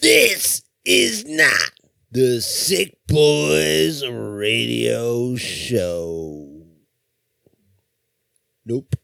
This is not the Sick Boys Radio Show. Nope.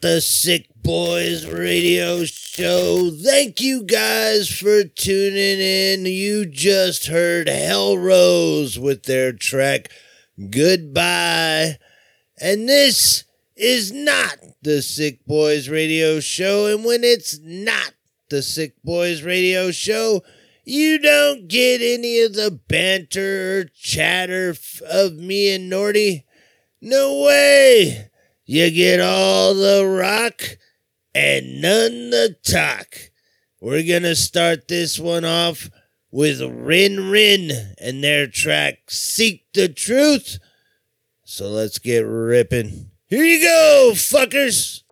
the Sick Boys radio show. Thank you guys for tuning in. You just heard Hellrose with their track Goodbye. And this is not the Sick Boys radio show. And when it's not the Sick Boys radio show, you don't get any of the banter or chatter of me and Norty. No way! You get all the rock and none the talk. We're going to start this one off with RinRin and their track Seek the Truth. So let's get ripping. Here you go, fuckers.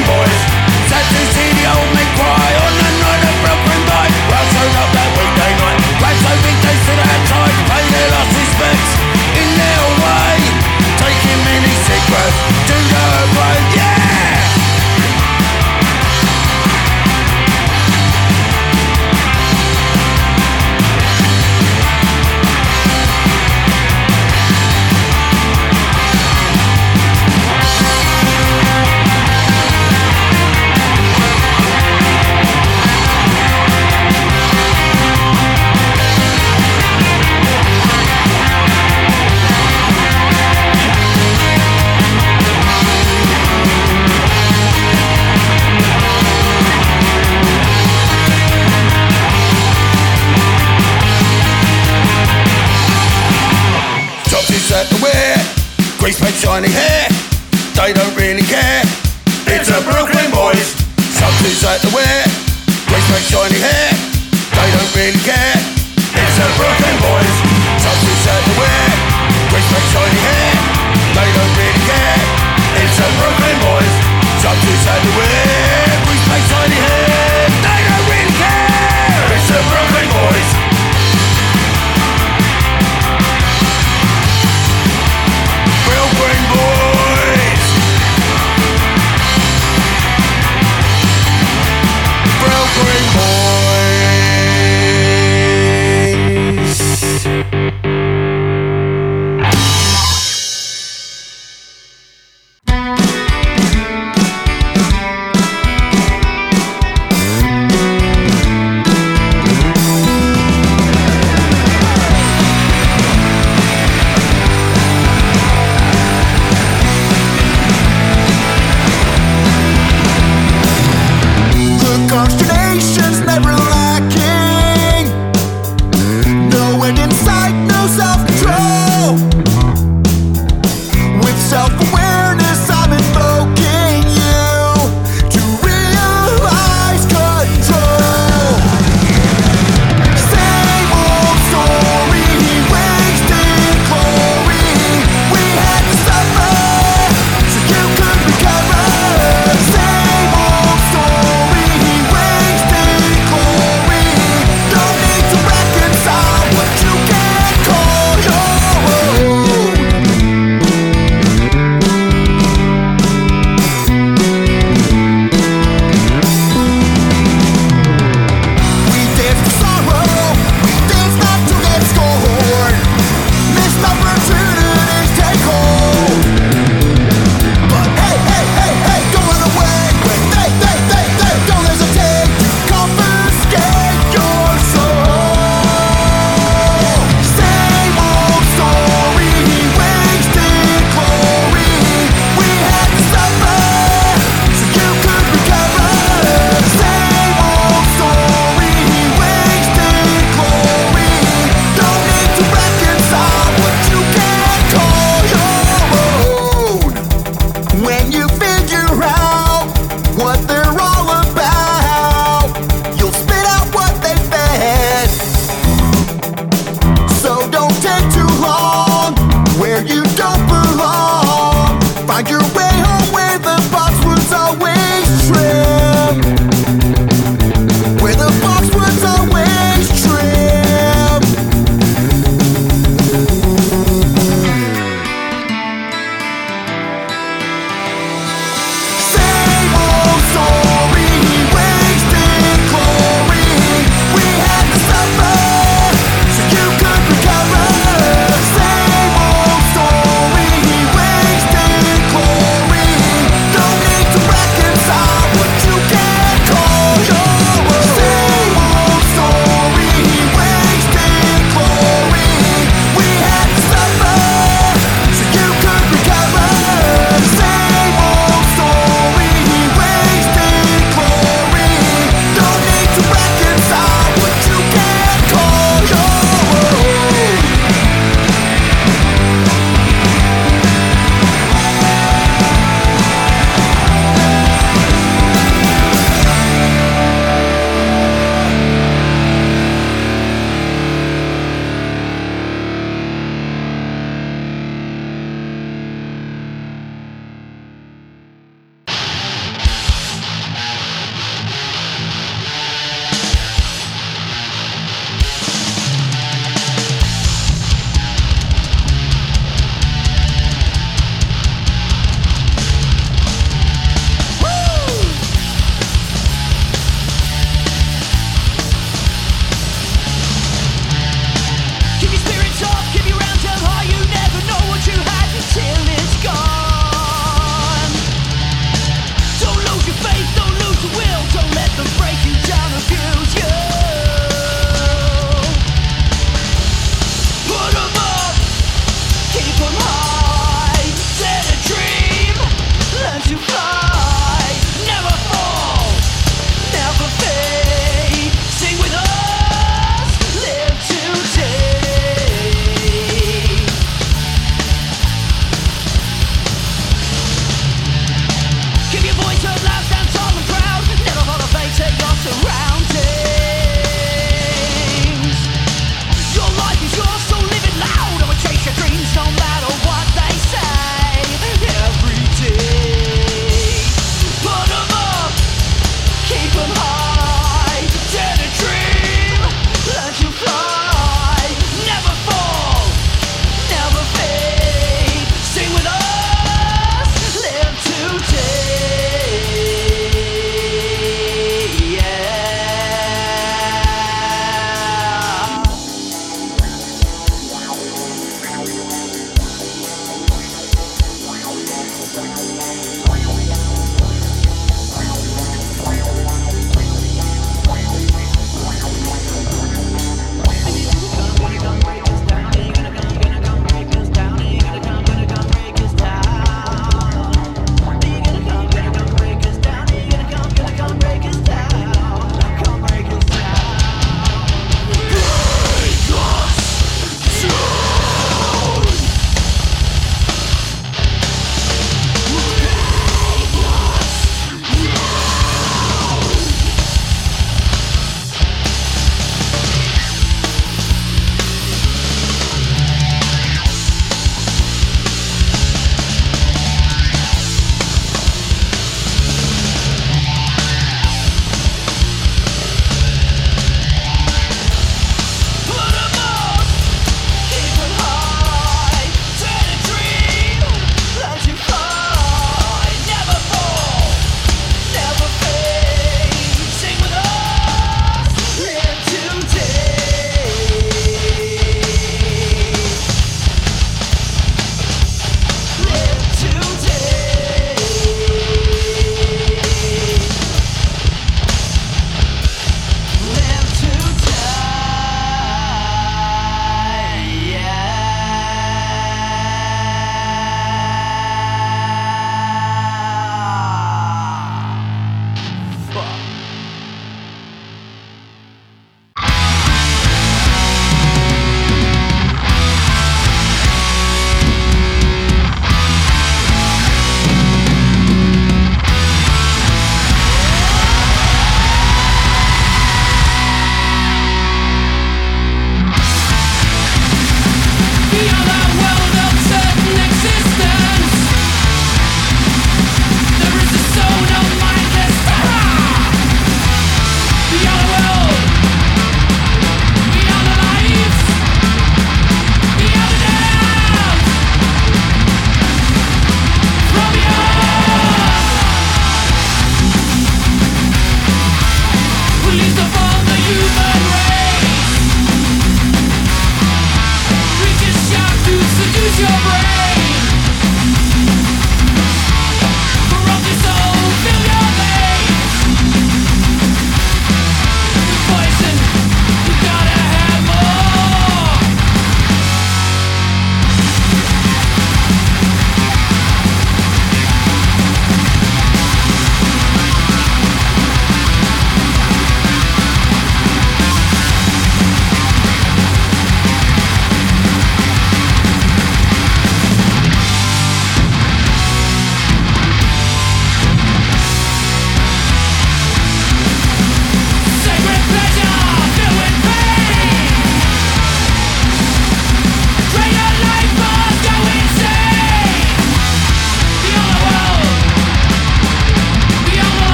boys.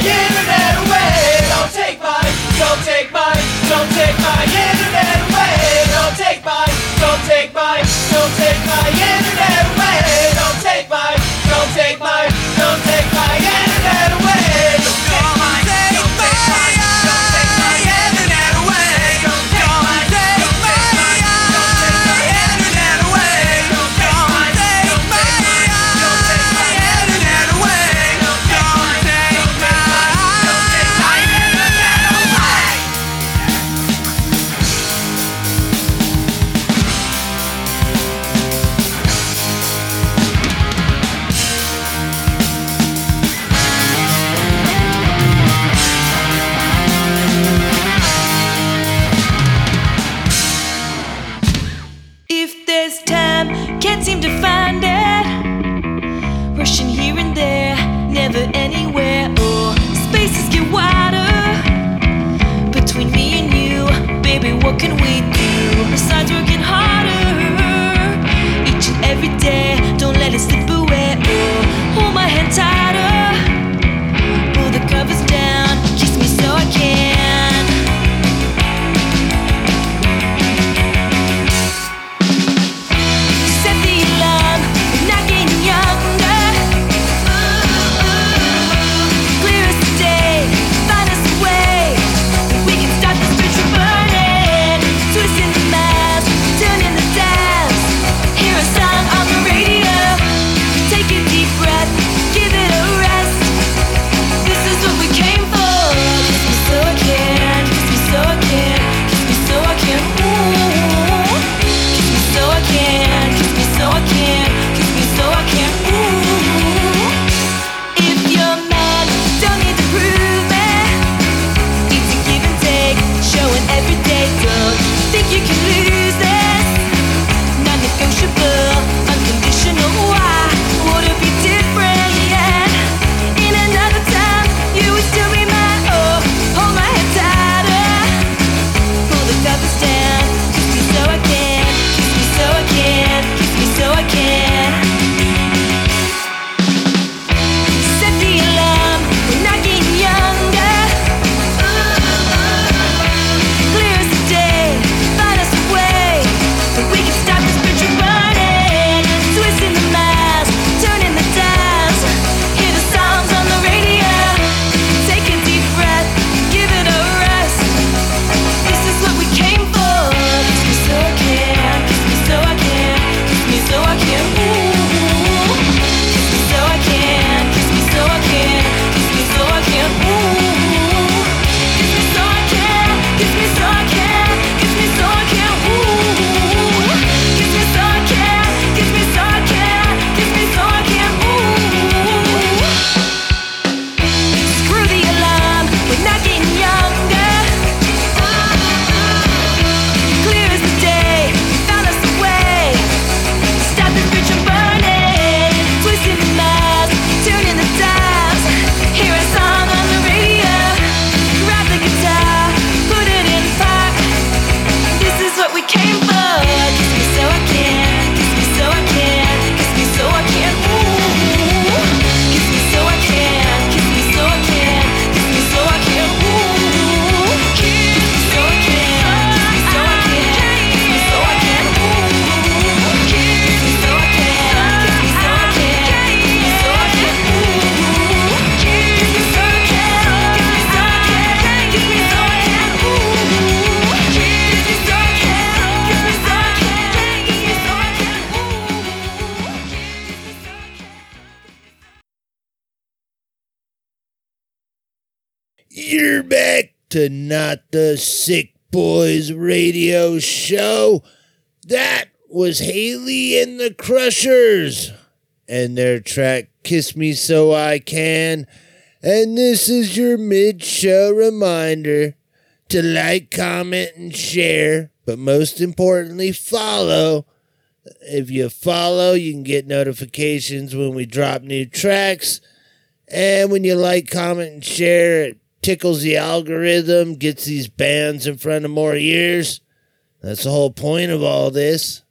Don't take my, don't take my, don't take my internet away. Don't take my, don't take my, don't take my internet away. To Not the Sick Boys radio show. That was Hayley and the Crushers and their track Kiss Me So I Can. And this is your mid show reminder to like, comment, and share, but most importantly, follow. If you follow, you can get notifications when we drop new tracks. And when you like, comment, and share, it tickles the algorithm, gets these bands in front of more ears. That's the whole point of all this.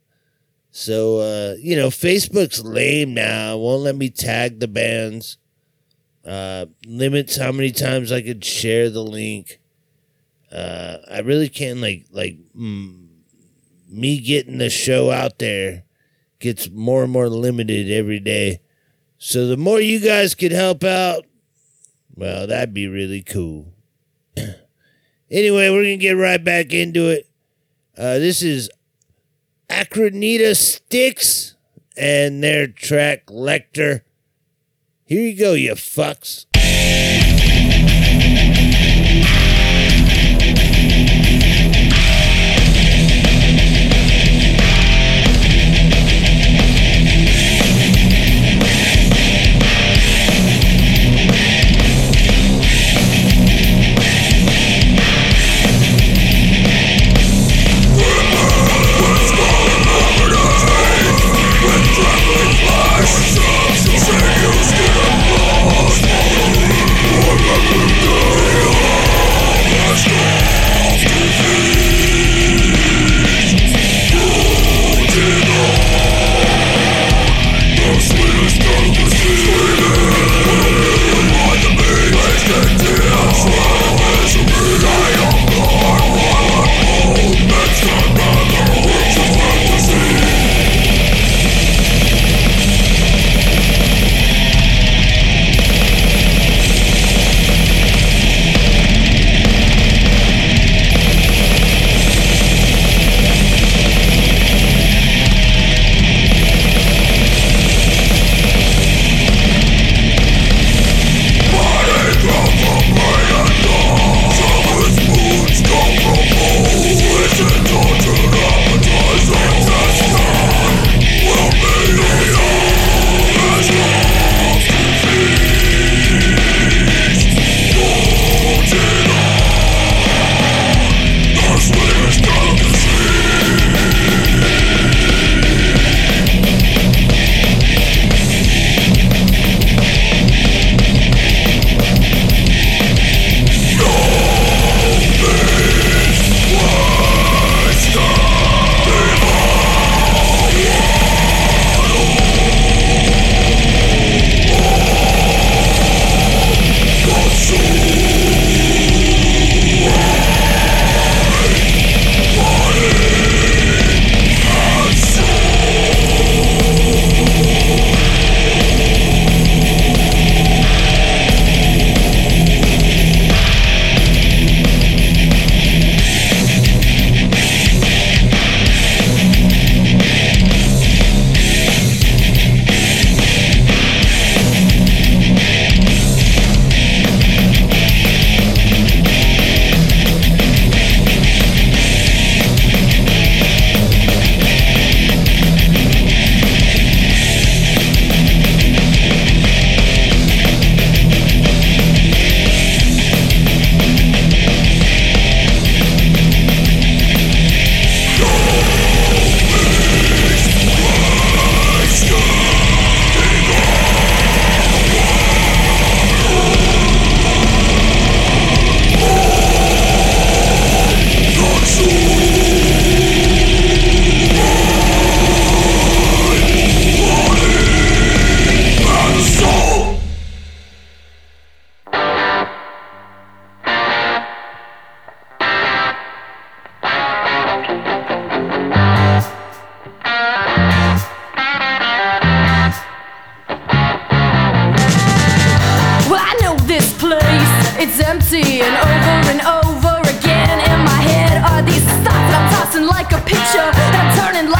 So, uh, you know, Facebook's lame now. Won't let me tag the bands. Uh, limits how many times I could share the link. Uh, I really can't like like mm, me getting the show out there gets more and more limited every day. So the more you guys could help out, well, that'd be really cool. anyway, we're gonna get right back into it. Uh, this is Acherontia Styx and their track Lecter. Here you go, you fucks. It's empty and over and over again. In my head are these thoughts that I'm tossing like a picture. That I'm turning like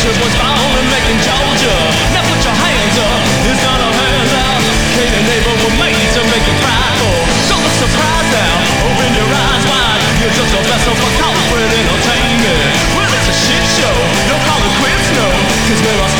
Georgia was in Georgia. Now put your hands up, it's not a hands out. Made to make now, open your eyes wide. You're just corporate entertainment. Well, it's a shit show, don't call it quits. Cause we're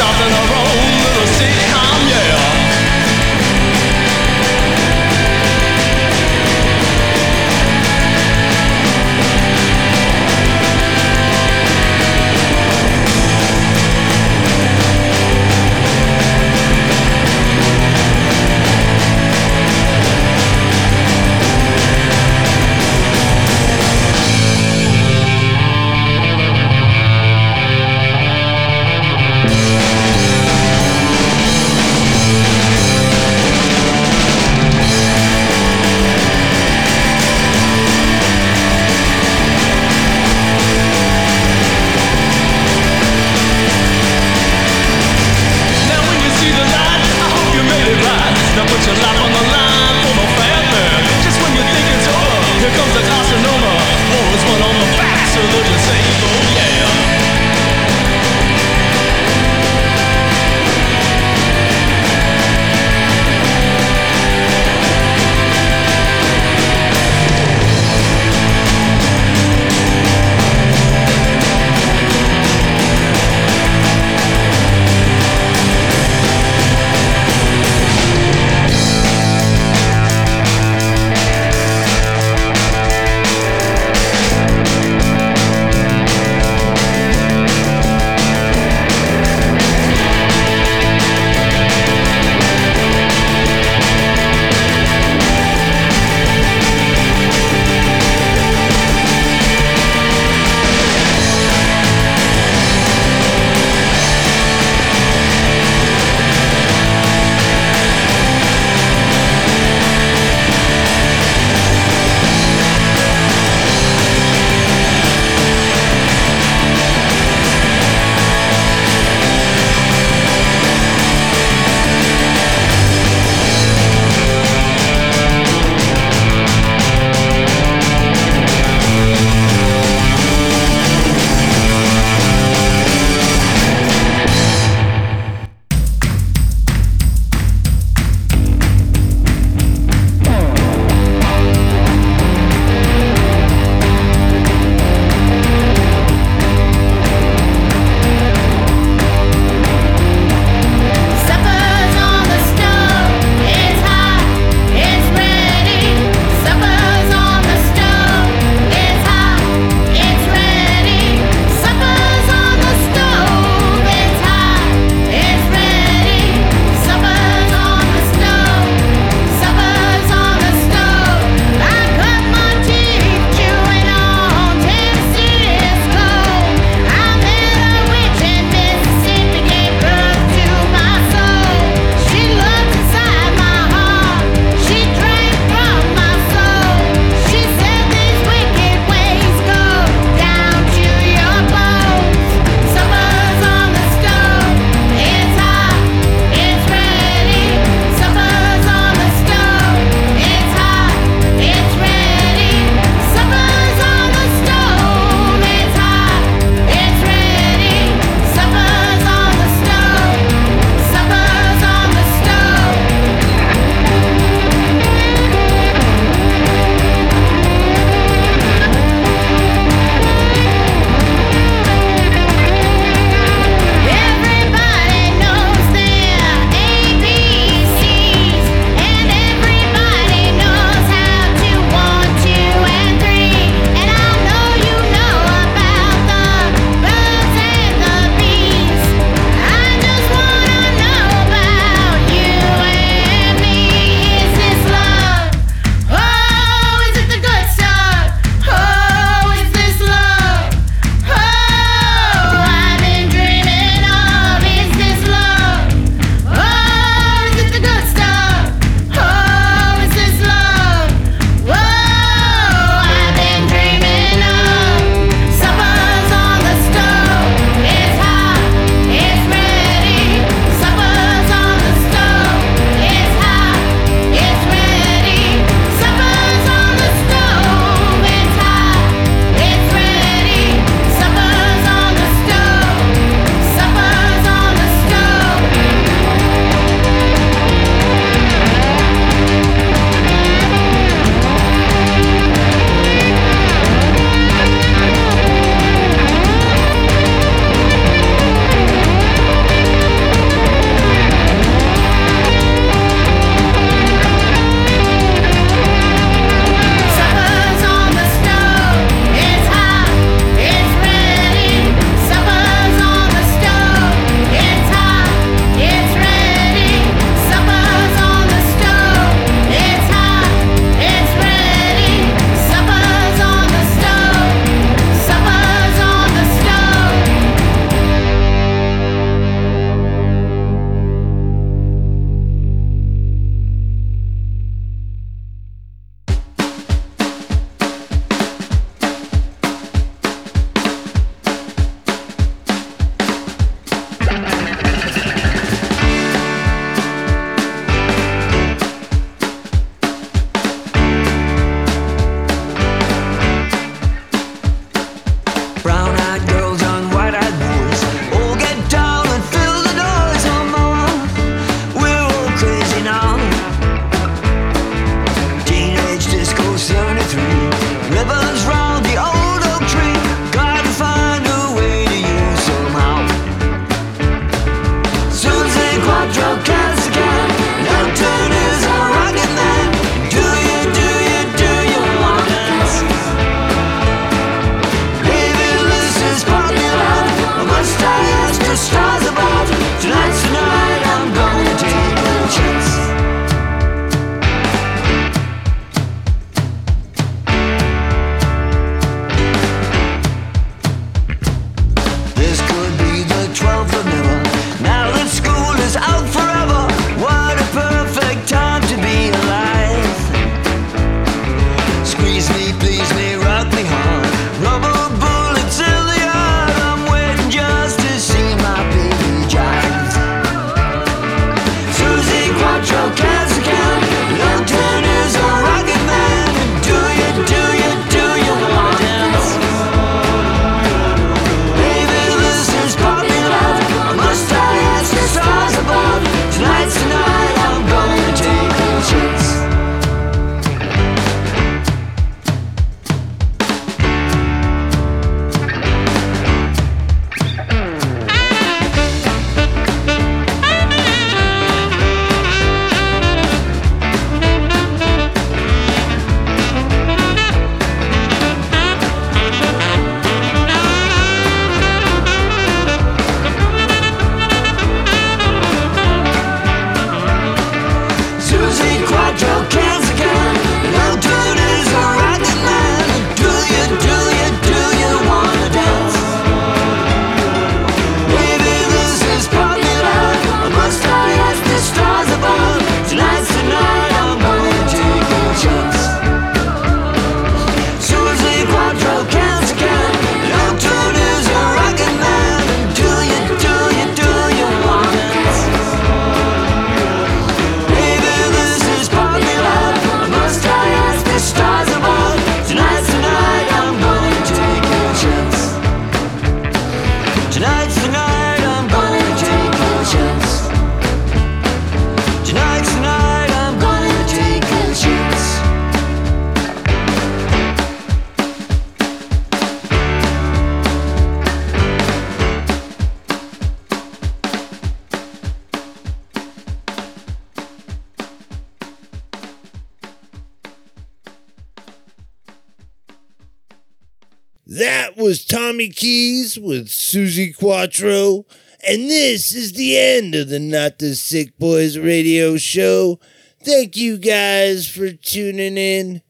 was Tommy Keys with Suzi Quatro. And this is the end of the Not the Sick Boys radio show. Thank you guys for tuning in.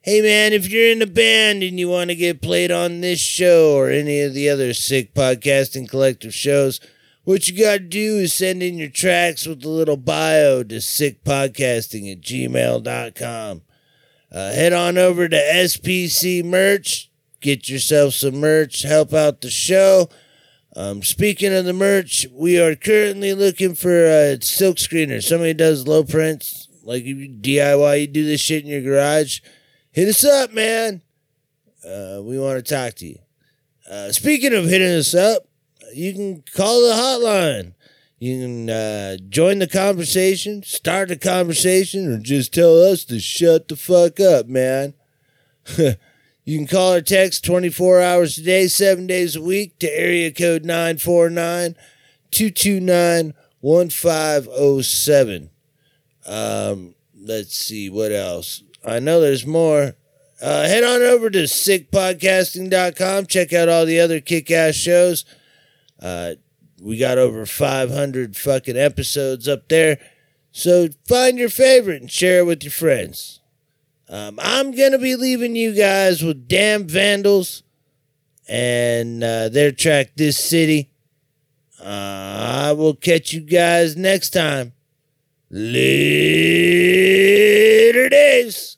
Hey man, if you're in a band and you want to get played on this show or any of the other sick podcasting collective shows, what you got to do is send in your tracks with a little bio to sickpodcasting at gmail.com. Uh, head on over to SPC Merch. Get yourself some merch. Help out the show. Um, speaking of the merch, we are currently looking for a silk screener. Somebody does low prints, like if you DIY, you do this shit in your garage. Hit us up, man. Uh, we want to talk to you. Uh, speaking of hitting us up, you can call the hotline. You can uh, join the conversation, start the conversation, or just tell us to shut the fuck up, man. you can call or text 24 hours a day, seven days a week to area code 949 229 1507. Um, let's see, what else? I know there's more. Uh, head on over to sickpodcasting.com. Check out all the other kick ass shows. Uh, we got over 500 fucking episodes up there. So find your favorite and share it with your friends. Um, I'm going to be leaving you guys with Damn Vandals and uh, their track This City. Uh, I will catch you guys next time. Later days.